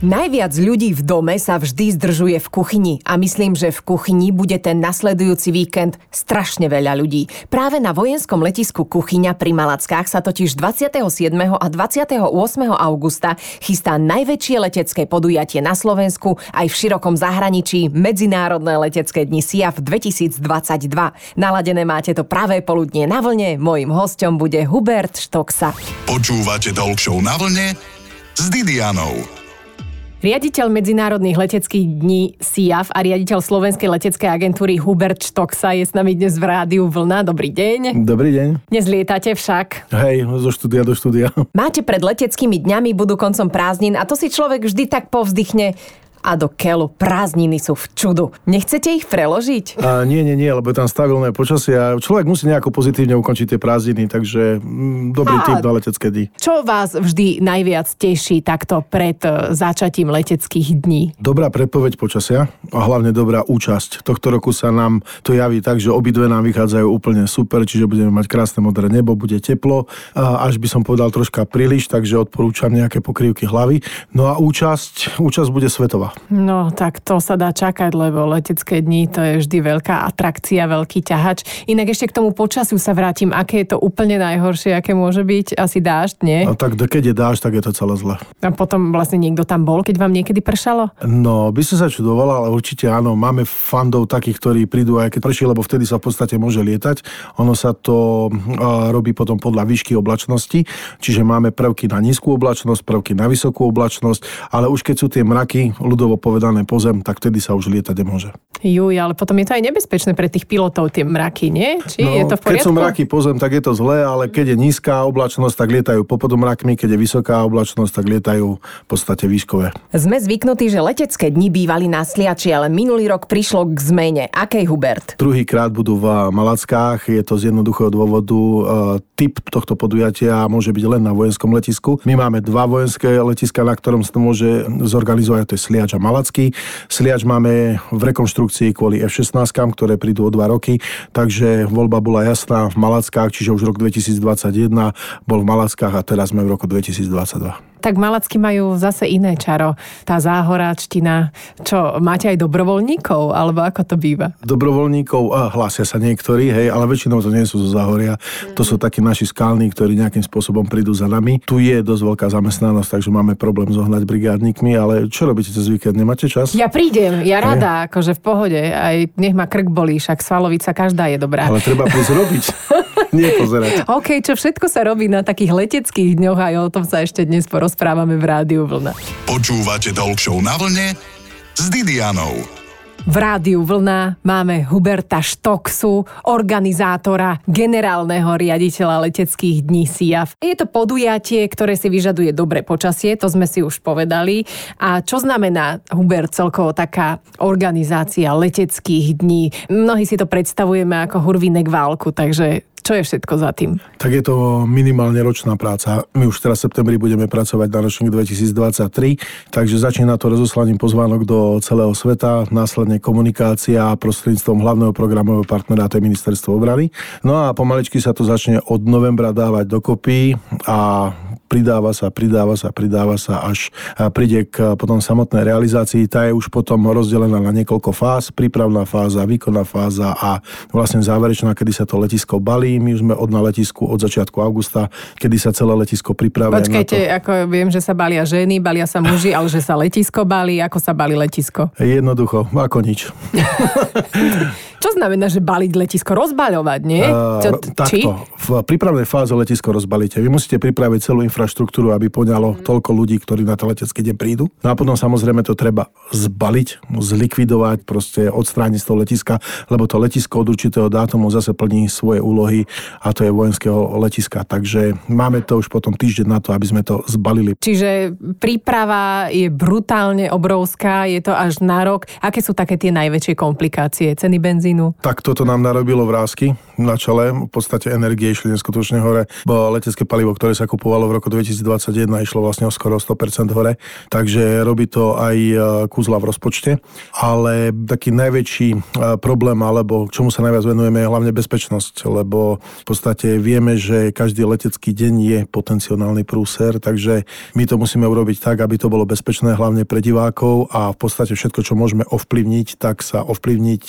Najviac ľudí v dome sa vždy zdržuje v kuchyni a myslím, že v kuchyni bude ten nasledujúci víkend strašne veľa ľudí. Práve na vojenskom letisku Kuchyňa pri Malackách sa totiž 27. a 28. augusta chystá najväčšie letecké podujatie na Slovensku aj v širokom zahraničí Medzinárodné letecké dni SIAF 2022. Naladené máte to pravé poludnie na vlne, mojim hostom bude Hubert Štoksa. Počúvate Talk na vlne s Didianou. Riaditeľ Medzinárodných leteckých dní SIAF a riaditeľ Slovenskej leteckej agentúry Hubert Štoksa je s nami dnes v rádiu Vlna. Dobrý deň. Dobrý deň. Dnes lietate však. Hej, zo štúdia do štúdia. Máte pred leteckými dňami, budú koncom prázdnin a to si človek vždy tak povzdychne a do keľu prázdniny sú v čudu. Nechcete ich preložiť? A nie, nie, nie, lebo je tam stabilné počasie a človek musí nejako pozitívne ukončiť tie prázdniny, takže mm, dobrý a typ na letecké dni. Čo vás vždy najviac teší takto pred e, začatím leteckých dní? Dobrá predpoveď počasia a hlavne dobrá účasť. Tohto roku sa nám to javí tak, že obidve nám vychádzajú úplne super, čiže budeme mať krásne modré nebo, bude teplo, až by som povedal troška príliš, takže odporúčam nejaké pokrývky hlavy. No a účasť, účasť bude svetová. No, tak to sa dá čakať, lebo letecké dni to je vždy veľká atrakcia, veľký ťahač. Inak ešte k tomu počasiu sa vrátim. Aké je to úplne najhoršie, aké môže byť? Asi dážď, nie? No tak keď je dážď, tak je to celé zle. A potom vlastne niekto tam bol, keď vám niekedy pršalo? No, by som sa čudovala, ale určite áno. Máme fandov takých, ktorí prídu aj keď prší, lebo vtedy sa v podstate môže lietať. Ono sa to uh, robí potom podľa výšky oblačnosti, čiže máme prvky na nízku oblačnosť, prvky na vysokú oblačnosť, ale už keď sú tie mraky, ľudovo povedané pozem, tak vtedy sa už lietať nemôže. Juj, ale potom je to aj nebezpečné pre tých pilotov, tie mraky, nie? Či no, je to v poriadku? Keď sú mraky pozem, tak je to zlé, ale keď je nízka oblačnosť, tak lietajú popod mrakmi, keď je vysoká oblačnosť, tak lietajú v podstate výškové. Sme zvyknutí, že letecké dni bývali na sliači, ale minulý rok prišlo k zmene. Akej Hubert? Druhýkrát budú v Malackách, je to z jednoduchého dôvodu. E, typ tohto podujatia môže byť len na vojenskom letisku. My máme dva vojenské letiska, na ktorom sa to môže zorganizovať, to je Sliač Sliač a Malacký. Sliač máme v rekonštrukcii kvôli F-16, ktoré prídu o dva roky, takže voľba bola jasná v Malackách, čiže už rok 2021 bol v Malackách a teraz sme v roku 2022 tak Malacky majú zase iné čaro. Tá záhoráčtina. Čo, máte aj dobrovoľníkov, alebo ako to býva? Dobrovoľníkov, a hlásia sa niektorí, hej, ale väčšinou to nie sú zo záhoria. Mm. To sú takí naši skalní, ktorí nejakým spôsobom prídu za nami. Tu je dosť veľká zamestnanosť, takže máme problém zohnať brigádnikmi, ale čo robíte cez víkend? Nemáte čas? Ja prídem, ja rada, hej. akože v pohode. Aj nech ma krk bolí, však svalovica každá je dobrá. Ale treba prísť robiť. nie pozerať. OK, čo všetko sa robí na takých leteckých dňoch, aj o tom sa ešte dnes porozprávame v Rádiu Vlna. Počúvate Talk na vlne s Didianou. V rádiu Vlna máme Huberta Štoksu, organizátora, generálneho riaditeľa leteckých dní SIAF. Je to podujatie, ktoré si vyžaduje dobre počasie, to sme si už povedali. A čo znamená, Hubert, celkovo taká organizácia leteckých dní? Mnohí si to predstavujeme ako hurvinek válku, takže čo je všetko za tým? Tak je to minimálne ročná práca. My už teraz v septembri budeme pracovať na ročník 2023, takže začína to rozoslaním pozvánok do celého sveta, následne komunikácia prostredníctvom hlavného programového partnera, to je ministerstvo obrany. No a pomaličky sa to začne od novembra dávať dokopy a pridáva sa, pridáva sa, pridáva sa, až príde k potom samotnej realizácii. Tá je už potom rozdelená na niekoľko fáz. Prípravná fáza, výkonná fáza a vlastne záverečná, kedy sa to letisko balí. My už sme od na letisku od začiatku augusta, kedy sa celé letisko pripravuje. Počkajte, ako viem, že sa balia ženy, balia sa muži, ale že sa letisko balí. Ako sa balí letisko? Jednoducho, ako nič. Čo znamená, že baliť letisko? Rozbaľovať, nie? Uh, takto. V prípravnej fáze letisko rozbalíte. Vy musíte pripraviť celú infraštruktúru, aby poňalo mm. toľko ľudí, ktorí na to letecké deň prídu. No a potom samozrejme to treba zbaliť, zlikvidovať, proste odstrániť z toho letiska, lebo to letisko od určitého dátumu zase plní svoje úlohy a to je vojenského letiska. Takže máme to už potom týždeň na to, aby sme to zbalili. Čiže príprava je brutálne obrovská, je to až na rok. Aké sú také tie najväčšie komplikácie? Ceny benzínu? Tak toto nám narobilo vrázky na čele. V podstate energie išli neskutočne hore. Bo letecké palivo, ktoré sa kupovalo v roku roku 2021 išlo vlastne o skoro 100% hore, takže robí to aj e, kúzla v rozpočte, ale taký najväčší e, problém, alebo čomu sa najviac venujeme, je hlavne bezpečnosť, lebo v podstate vieme, že každý letecký deň je potenciálny prúser, takže my to musíme urobiť tak, aby to bolo bezpečné hlavne pre divákov a v podstate všetko, čo môžeme ovplyvniť, tak sa ovplyvniť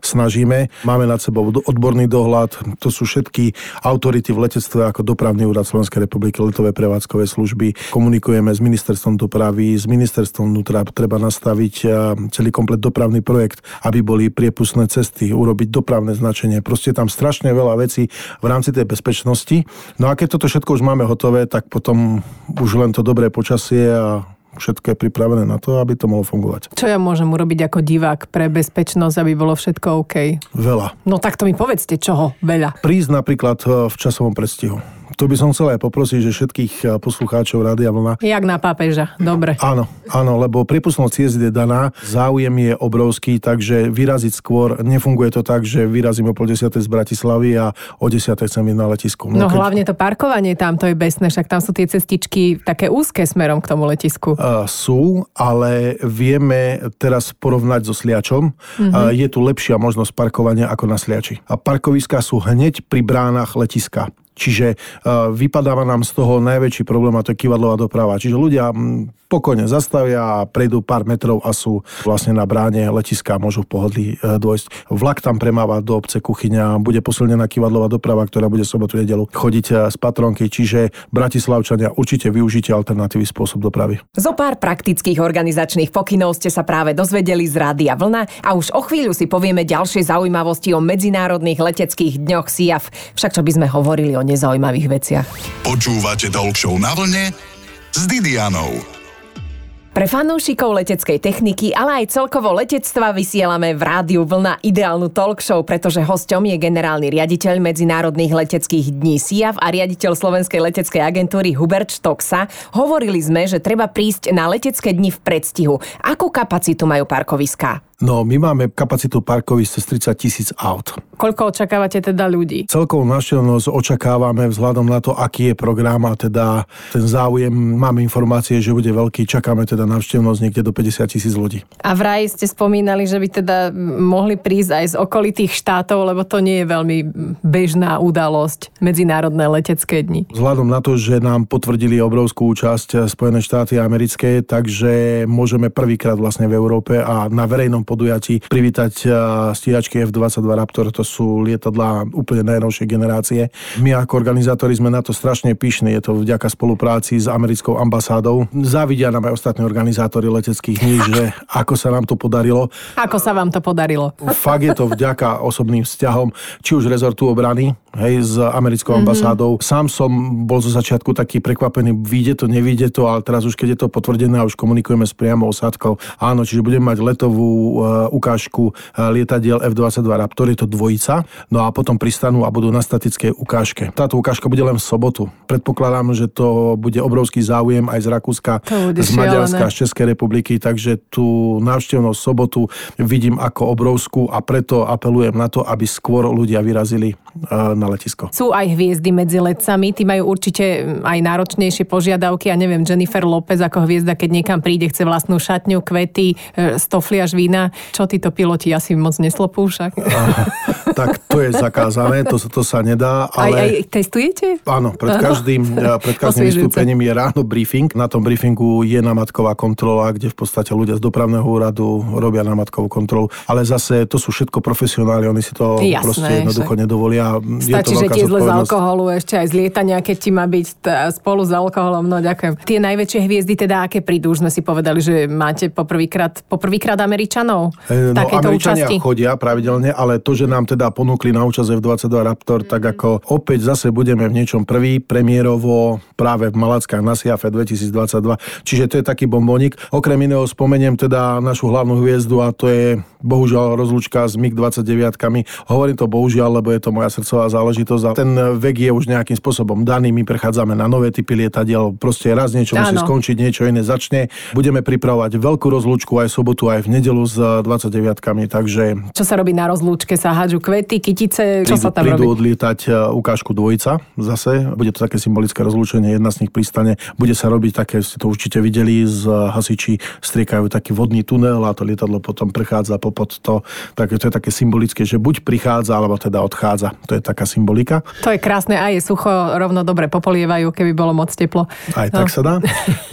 snažíme. Máme nad sebou odborný dohľad, to sú všetky autority v letectve ako dopravný úrad Slovenskej republiky, letové prevádzkové služby. Komunikujeme s ministerstvom dopravy, s ministerstvom vnútra treba nastaviť celý komplet dopravný projekt, aby boli priepustné cesty, urobiť dopravné značenie. Proste tam strašne veľa vecí v rámci tej bezpečnosti. No a keď toto všetko už máme hotové, tak potom už len to dobré počasie a všetko je pripravené na to, aby to mohlo fungovať. Čo ja môžem urobiť ako divák pre bezpečnosť, aby bolo všetko OK? Veľa. No tak to mi povedzte, čoho veľa? Prísť napríklad eh, v časovom predstihu. To by som chcel aj poprosiť, že všetkých eh, poslucháčov Rádia Vlna... Jak na pápeža, dobre. Áno, áno, lebo prípustnosť ciest je daná, záujem je obrovský, takže vyraziť skôr, nefunguje to tak, že vyrazím o pol desiatej z Bratislavy a o desiatej chcem ísť na letisku. No, no keď... hlavne to parkovanie tam, to je besné, však tam sú tie cestičky také úzke smerom k tomu letisku. Uh, sú, ale vieme teraz porovnať so Sliačom. Uh-huh. Uh, je tu lepšia možnosť parkovania ako na Sliači. A parkoviská sú hneď pri bránach letiska. Čiže uh, vypadáva nám z toho najväčší problém a to je kivadlová doprava. Čiže ľudia pokojne zastavia a prejdú pár metrov a sú vlastne na bráne letiska a môžu v pohodlí uh, dôjsť. Vlak tam premáva do obce kuchyňa, bude posilnená kivadlová doprava, ktorá bude sobotu nedelu chodiť uh, z patronky, čiže Bratislavčania určite využite alternatívny spôsob dopravy. Zo pár praktických organizačných pokynov ste sa práve dozvedeli z Rádia Vlna a už o chvíľu si povieme ďalšie zaujímavosti o medzinárodných leteckých dňoch SIAF. Však čo by sme hovorili o nezaujímavých veciach. Počúvate Talk Show na vlne s Didianou. Pre fanúšikov leteckej techniky, ale aj celkovo letectva vysielame v rádiu Vlna ideálnu talk show, pretože hosťom je generálny riaditeľ Medzinárodných leteckých dní SIAV a riaditeľ Slovenskej leteckej agentúry Hubert Štoksa. Hovorili sme, že treba prísť na letecké dni v predstihu. Akú kapacitu majú parkoviská? No, my máme kapacitu parkovisk cez 30 tisíc aut. Koľko očakávate teda ľudí? Celkovú návštevnosť očakávame vzhľadom na to, aký je program a teda ten záujem, máme informácie, že bude veľký, čakáme teda návštevnosť niekde do 50 tisíc ľudí. A vraj ste spomínali, že by teda mohli prísť aj z okolitých štátov, lebo to nie je veľmi bežná udalosť, medzinárodné letecké dni. Vzhľadom na to, že nám potvrdili obrovskú účasť Spojené štáty americké, takže môžeme prvýkrát vlastne v Európe a na verejnom podujatí privítať stíhačky F-22 Raptor, to sú lietadlá úplne najnovšej generácie. My ako organizátori sme na to strašne pyšní, je to vďaka spolupráci s americkou ambasádou. Závidia nám aj ostatní organizátori leteckých dní, že ako sa nám to podarilo. Ako sa vám to podarilo? Fakt je to vďaka osobným vzťahom, či už rezortu obrany, hej, s americkou mm-hmm. ambasádou. Sám som bol zo začiatku taký prekvapený, vyjde to, nevyjde to, ale teraz už keď je to potvrdené a už komunikujeme s priamou osádkou, áno, čiže budeme mať letovú ukážku uh, lietadiel F-22 Raptor, je to dvojica, no a potom pristanú a budú na statickej ukážke. Táto ukážka bude len v sobotu. Predpokladám, že to bude obrovský záujem aj z Rakúska, z Maďarska, z Českej republiky, takže tú návštevnosť sobotu vidím ako obrovskú a preto apelujem na to, aby skôr ľudia vyrazili uh, na letisko. Sú aj hviezdy medzi letcami, tí majú určite aj náročnejšie požiadavky. Ja neviem, Jennifer Lopez ako hviezda, keď niekam príde, chce vlastnú šatňu, kvety, stofliaž vína, čo títo piloti asi moc neslopú však? tak to je zakázané, to, to sa nedá. Ale... Aj, aj testujete? Áno, pred každým, pred každým vystúpením je ráno briefing. Na tom briefingu je namatková kontrola, kde v podstate ľudia z dopravného úradu robia namatkovú kontrolu. Ale zase to sú všetko profesionáli, oni si to Jasné, proste jednoducho však. nedovolia. Stačí, že tie zle z alkoholu, ešte aj z lietania, keď ti má byť spolu s alkoholom. No ďakujem. Tie najväčšie hviezdy teda aké prídu? Už sme si povedali, že máte poprvýkrát, poprvýkrát Američanov e, no, Američania účasti. chodia pravidelne, ale to, že nám teda ponúkli na účasť F-22 Raptor, mm. tak ako opäť zase budeme v niečom prvý, premiérovo práve v Malackách na Siafe 2022. Čiže to je taký bombónik. Okrem iného spomeniem teda našu hlavnú hviezdu a to je bohužiaľ rozlúčka s MiG-29. Hovorím to bohužiaľ, lebo je to moja srdcová záležitosť a ten vek je už nejakým spôsobom daný. My prechádzame na nové typy lietadiel. Proste raz niečo musí skončiť, niečo iné začne. Budeme pripravovať veľkú rozlúčku aj sobotu, aj v nedelu s 29 takže... Čo sa robí na rozlúčke? Sa hádžu kvety, kytice? Čo prídu, sa tam prídu robí? odlietať e, ukážku dvojica zase. Bude to také symbolické rozlúčenie, jedna z nich pristane. Bude sa robiť také, ste to určite videli, z hasiči striekajú taký vodný tunel a to lietadlo potom prechádza popod to. Tak to je také symbolické, že buď prichádza, alebo teda odchádza. To je taká symbolika. To je krásne a je sucho, rovno dobre popolievajú, keby bolo moc teplo. Aj no. tak sa dá.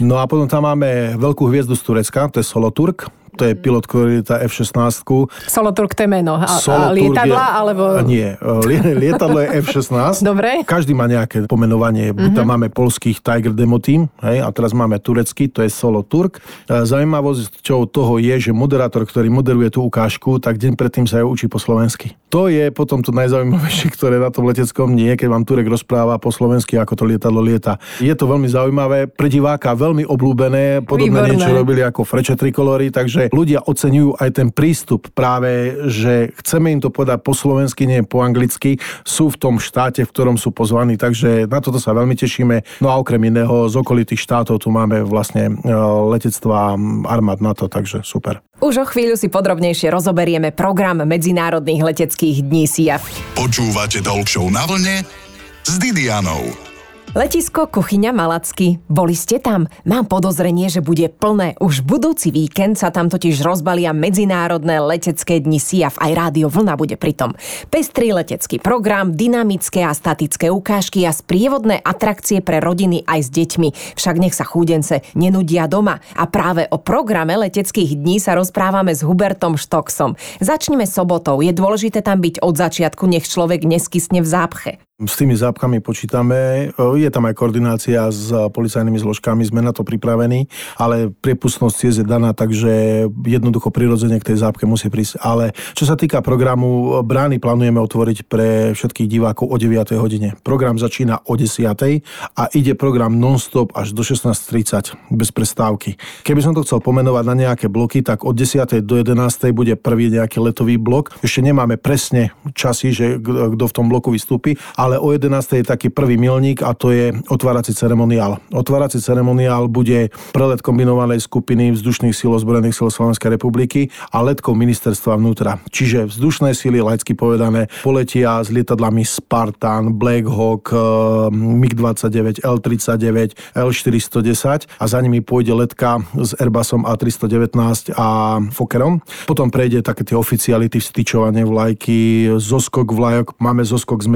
No a potom tam máme veľkú hviezdu z Turecka, to je Soloturk to je pilot, ktorý tá F-16. Soloturk to je meno. A, a lietadla, je, alebo... Nie, lietadlo je F-16. Dobre. Každý má nejaké pomenovanie. Uh-huh. Tam máme polských Tiger Demo Team, hej, a teraz máme turecký, to je Soloturk. Zaujímavosť čo toho je, že moderátor, ktorý moderuje tú ukážku, tak deň predtým sa ju učí po slovensky. To je potom to najzaujímavejšie, ktoré na tom leteckom nie, keď vám Turek rozpráva po slovensky, ako to lietadlo lieta. Je to veľmi zaujímavé, pre diváka veľmi oblúbené, podobné Výborné. niečo robili ako Freče Trikolory, takže že ľudia oceňujú aj ten prístup práve, že chceme im to povedať po slovensky, nie po anglicky, sú v tom štáte, v ktorom sú pozvaní, takže na toto sa veľmi tešíme. No a okrem iného z okolitých štátov tu máme vlastne e, letectva armád NATO, takže super. Už o chvíľu si podrobnejšie rozoberieme program Medzinárodných leteckých dní SIAF. Počúvate Talk na vlne s Didianou. Letisko Kuchyňa Malacky. Boli ste tam? Mám podozrenie, že bude plné. Už budúci víkend sa tam totiž rozbalia medzinárodné letecké dni SIAF. Aj rádio Vlna bude pritom. Pestrý letecký program, dynamické a statické ukážky a sprievodné atrakcie pre rodiny aj s deťmi. Však nech sa chúdence nenudia doma. A práve o programe leteckých dní sa rozprávame s Hubertom Štoksom. Začneme sobotou. Je dôležité tam byť od začiatku, nech človek neskysne v zápche. S tými zápkami počítame, je tam aj koordinácia s policajnými zložkami, sme na to pripravení, ale priepustnosť je daná, takže jednoducho prirodzene k tej zápke musí prísť. Ale čo sa týka programu, brány plánujeme otvoriť pre všetkých divákov o 9. hodine. Program začína o 10. a ide program non-stop až do 16.30 bez prestávky. Keby som to chcel pomenovať na nejaké bloky, tak od 10. do 11. bude prvý nejaký letový blok. Ešte nemáme presne časy, že kto v tom bloku vystúpi, ale o 11. je taký prvý milník a to je otvárací ceremoniál. Otvárací ceremoniál bude prelet kombinovanej skupiny vzdušných síl ozbrojených síl Slovenskej republiky a letkov ministerstva vnútra. Čiže vzdušné síly, laicky povedané, poletia s lietadlami Spartan, Black Hawk, eh, MiG-29, L-39, L-410 a za nimi pôjde letka s Airbusom A319 a Fokkerom. Potom prejde také tie oficiality, vstyčovanie vlajky, zoskok vlajok, máme zoskok s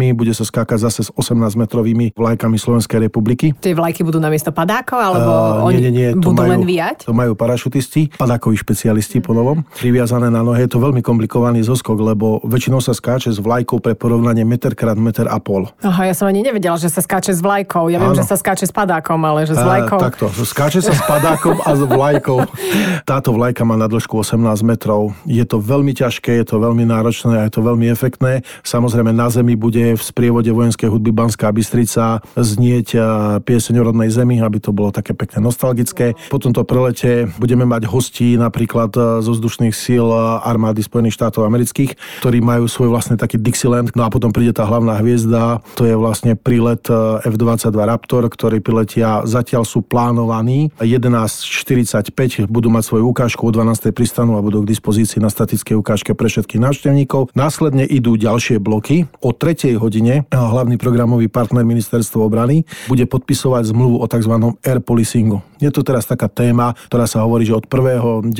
megavlajkami, bude sa skákať zase s 18-metrovými vlajkami Slovenskej republiky. Tie vlajky budú namiesto padákov, alebo uh, oni nie, nie, nie, budú majú, len viať? To majú parašutisti, padákoví špecialisti mm. po novom. Priviazané na nohe je to veľmi komplikovaný zoskok, lebo väčšinou sa skáče s vlajkou pre porovnanie meter krát meter a pol. Aha, ja som ani nevedela, že sa skáče s vlajkou. Ja viem, Áno. že sa skáče s padákom, ale že s vlajkou. Uh, takto, skáče sa s padákom a s vlajkou. Táto vlajka má na dĺžku 18 metrov. Je to veľmi ťažké, je to veľmi náročné a je to veľmi efektné. Samozrejme na zemi bude v sprievode vojenskej hudby Banská Bystrica znieť pieseň o rodnej zemi, aby to bolo také pekne nostalgické. Po tomto prelete budeme mať hostí napríklad zo vzdušných síl armády Spojených štátov amerických, ktorí majú svoj vlastný taký Dixieland. No a potom príde tá hlavná hviezda, to je vlastne prílet F-22 Raptor, ktorí priletia zatiaľ sú plánovaní. 11.45 budú mať svoju ukážku, o 12. pristanú a budú k dispozícii na statickej ukážke pre všetkých návštevníkov. Následne idú ďalšie bloky. O 3 hodine hlavný programový partner ministerstvo obrany bude podpisovať zmluvu o tzv. air policingu. Je to teraz taká téma, ktorá sa hovorí, že od 1.9.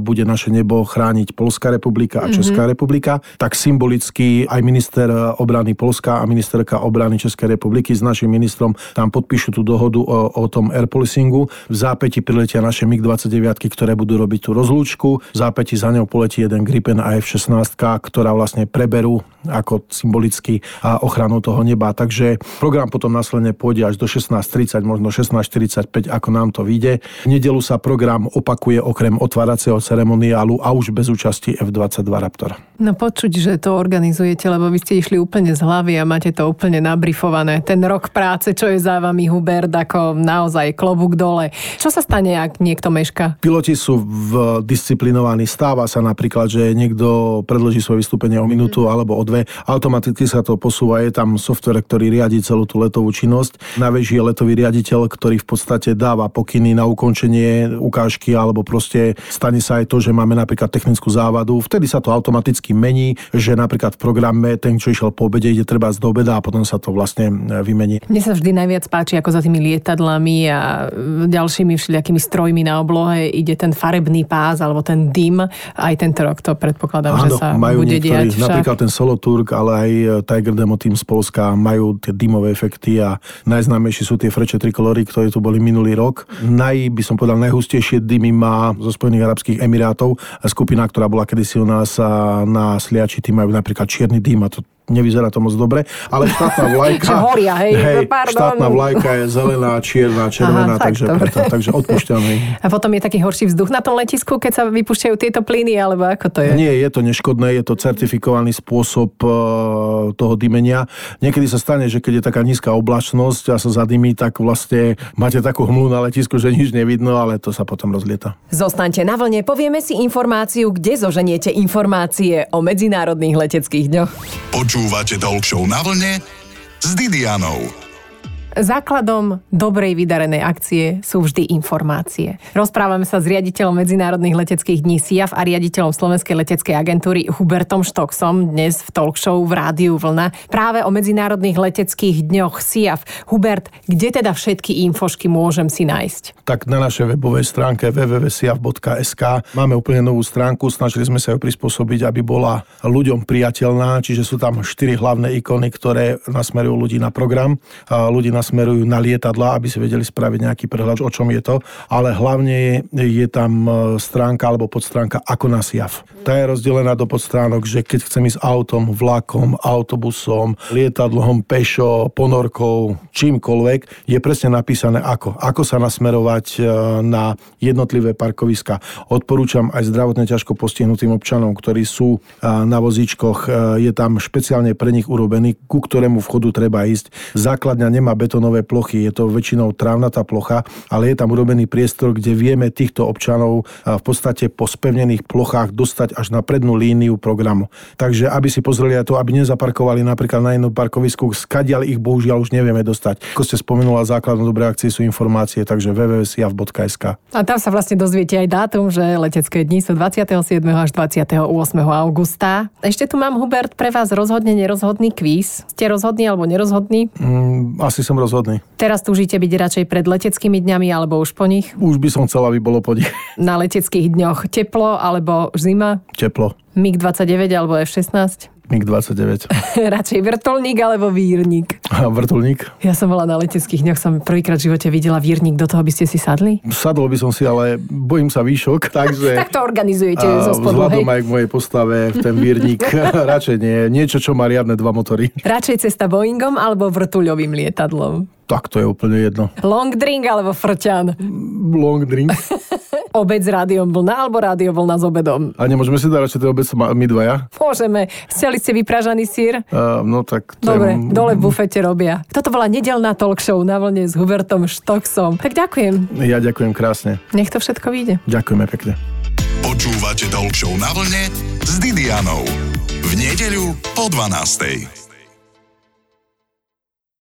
bude naše nebo chrániť Polská republika a Česká mm-hmm. republika. Tak symbolicky aj minister obrany Polska a ministerka obrany Českej republiky s našim ministrom tam podpíšu tú dohodu o, o tom air policingu. V zápäti priletia naše MiG-29, ktoré budú robiť tú rozlúčku. V zápäti za ňou poletí jeden Gripen AF-16, ktorá vlastne preberú ako symbolicky a ochranu toho neba. Takže program potom následne pôjde až do 16.30, možno 16.45, ako nám to vyjde. V nedelu sa program opakuje okrem otváracieho ceremoniálu a už bez účasti F-22 Raptor. No počuť, že to organizujete, lebo vy ste išli úplne z hlavy a máte to úplne nabrifované. Ten rok práce, čo je za vami Hubert, ako naozaj klobúk dole. Čo sa stane, ak niekto meška? Piloti sú v disciplinovaní. Stáva sa napríklad, že niekto predloží svoje vystúpenie o minútu alebo o dve. Automaticky automaticky sa to posúva, je tam software, ktorý riadi celú tú letovú činnosť. Na veži je letový riaditeľ, ktorý v podstate dáva pokyny na ukončenie ukážky alebo proste stane sa aj to, že máme napríklad technickú závadu. Vtedy sa to automaticky mení, že napríklad v programe ten, čo išiel po obede, ide treba z obeda a potom sa to vlastne vymení. Mne sa vždy najviac páči, ako za tými lietadlami a ďalšími všelijakými strojmi na oblohe ide ten farebný pás alebo ten dym. Aj tento rok to predpokladám, Áno, že sa majú bude niektorí, diať však. Napríklad ten Solo Turk, ale aj e, Tiger Demo Team z Polska majú tie dymové efekty a najznámejší sú tie freče trikolory, ktoré tu boli minulý rok. Naj, by som povedal, najhustejšie dymy má zo Spojených Arabských Emirátov. Skupina, ktorá bola kedysi u nás na Sliači, tí majú napríklad čierny dym a to nevyzerá to moc dobre, ale štátna vlajka... Horia, hej, hej štátna vlajka je zelená, čierna, červená, Aha, takže, preto, takže odpúšťam. Hej. A potom je taký horší vzduch na tom letisku, keď sa vypúšťajú tieto plyny, alebo ako to je? Nie, je to neškodné, je to certifikovaný spôsob uh, toho dymenia. Niekedy sa stane, že keď je taká nízka oblačnosť a sa zadymí, tak vlastne máte takú hmlu na letisku, že nič nevidno, ale to sa potom rozlieta. Zostaňte na vlne, povieme si informáciu, kde zoženiete informácie o medzinárodných leteckých dňoch. Počúvate Talk na vlne s Didianou. Základom dobrej vydarenej akcie sú vždy informácie. Rozprávame sa s riaditeľom Medzinárodných leteckých dní SIAF a riaditeľom Slovenskej leteckej agentúry Hubertom Štoksom dnes v talk v Rádiu Vlna práve o Medzinárodných leteckých dňoch SIAF. Hubert, kde teda všetky infošky môžem si nájsť? Tak na našej webovej stránke www.siaf.sk máme úplne novú stránku, snažili sme sa ju prispôsobiť, aby bola ľuďom priateľná, čiže sú tam štyri hlavné ikony, ktoré nasmerujú ľudí na program, ľudí na nasmerujú na lietadla, aby si vedeli spraviť nejaký prehľad, o čom je to. Ale hlavne je, je tam e, stránka alebo podstránka ako na SIAF. Tá je rozdelená do podstránok, že keď chcem ísť autom, vlakom, autobusom, lietadlom, pešo, ponorkou, čímkoľvek, je presne napísané ako. Ako sa nasmerovať e, na jednotlivé parkoviska. Odporúčam aj zdravotne ťažko postihnutým občanom, ktorí sú e, na vozíčkoch. Je tam špeciálne pre nich urobený, ku ktorému vchodu treba ísť. Základňa nemá beton betonové plochy, je to väčšinou trávnatá plocha, ale je tam urobený priestor, kde vieme týchto občanov v podstate po spevnených plochách dostať až na prednú líniu programu. Takže aby si pozreli aj to, aby nezaparkovali napríklad na jednom parkovisku, skadiaľ ich bohužiaľ už nevieme dostať. Ako ste spomenula, základom dobrej akcie sú informácie, takže www.siav.sk. A tam sa vlastne dozviete aj dátum, že letecké dni sú 27. až 28. augusta. Ešte tu mám, Hubert, pre vás rozhodne nerozhodný kvíz. Ste rozhodný alebo nerozhodný? Mm, asi som rozhodný. Teraz túžite byť radšej pred leteckými dňami alebo už po nich? Už by som chcel, aby bolo po nich. Na leteckých dňoch teplo alebo zima? Teplo. MiG-29 alebo F-16? MiG-29. Radšej vrtulník alebo vírnik? vrtulník. Ja som bola na leteckých dňoch, som prvýkrát v živote videla vírnik, do toho by ste si sadli? Sadol by som si, ale bojím sa výšok, takže... tak to organizujete zo spodu, Vzhľadom aj k mojej postave v ten vírnik, radšej nie. Niečo, čo má riadne dva motory. Radšej cesta Boeingom alebo vrtuľovým lietadlom? Tak to je úplne jedno. Long drink alebo frťan? Long drink. Obed s rádiom vlna alebo rádio vlna s obedom? A nemôžeme si dať radšej ten obed my dvaja? Môžeme. Chceli ste vypražaný sír? Uh, no tak... Dobre, je... dole v bufete robia. Toto bola nedelná talk show na vlne s Hubertom Štoksom. Tak ďakujem. Ja ďakujem krásne. Nech to všetko vyjde. Ďakujeme pekne. Počúvate talk show na vlne s Didianou. V nedeľu po 12.